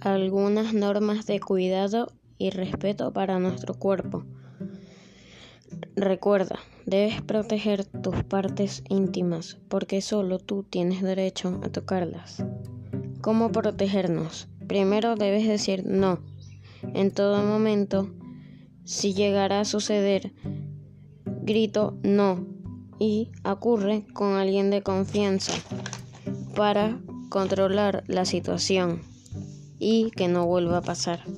algunas normas de cuidado y respeto para nuestro cuerpo. Recuerda, debes proteger tus partes íntimas porque solo tú tienes derecho a tocarlas. ¿Cómo protegernos? Primero debes decir no. En todo momento, si llegara a suceder, grito no y ocurre con alguien de confianza para controlar la situación y que no vuelva a pasar.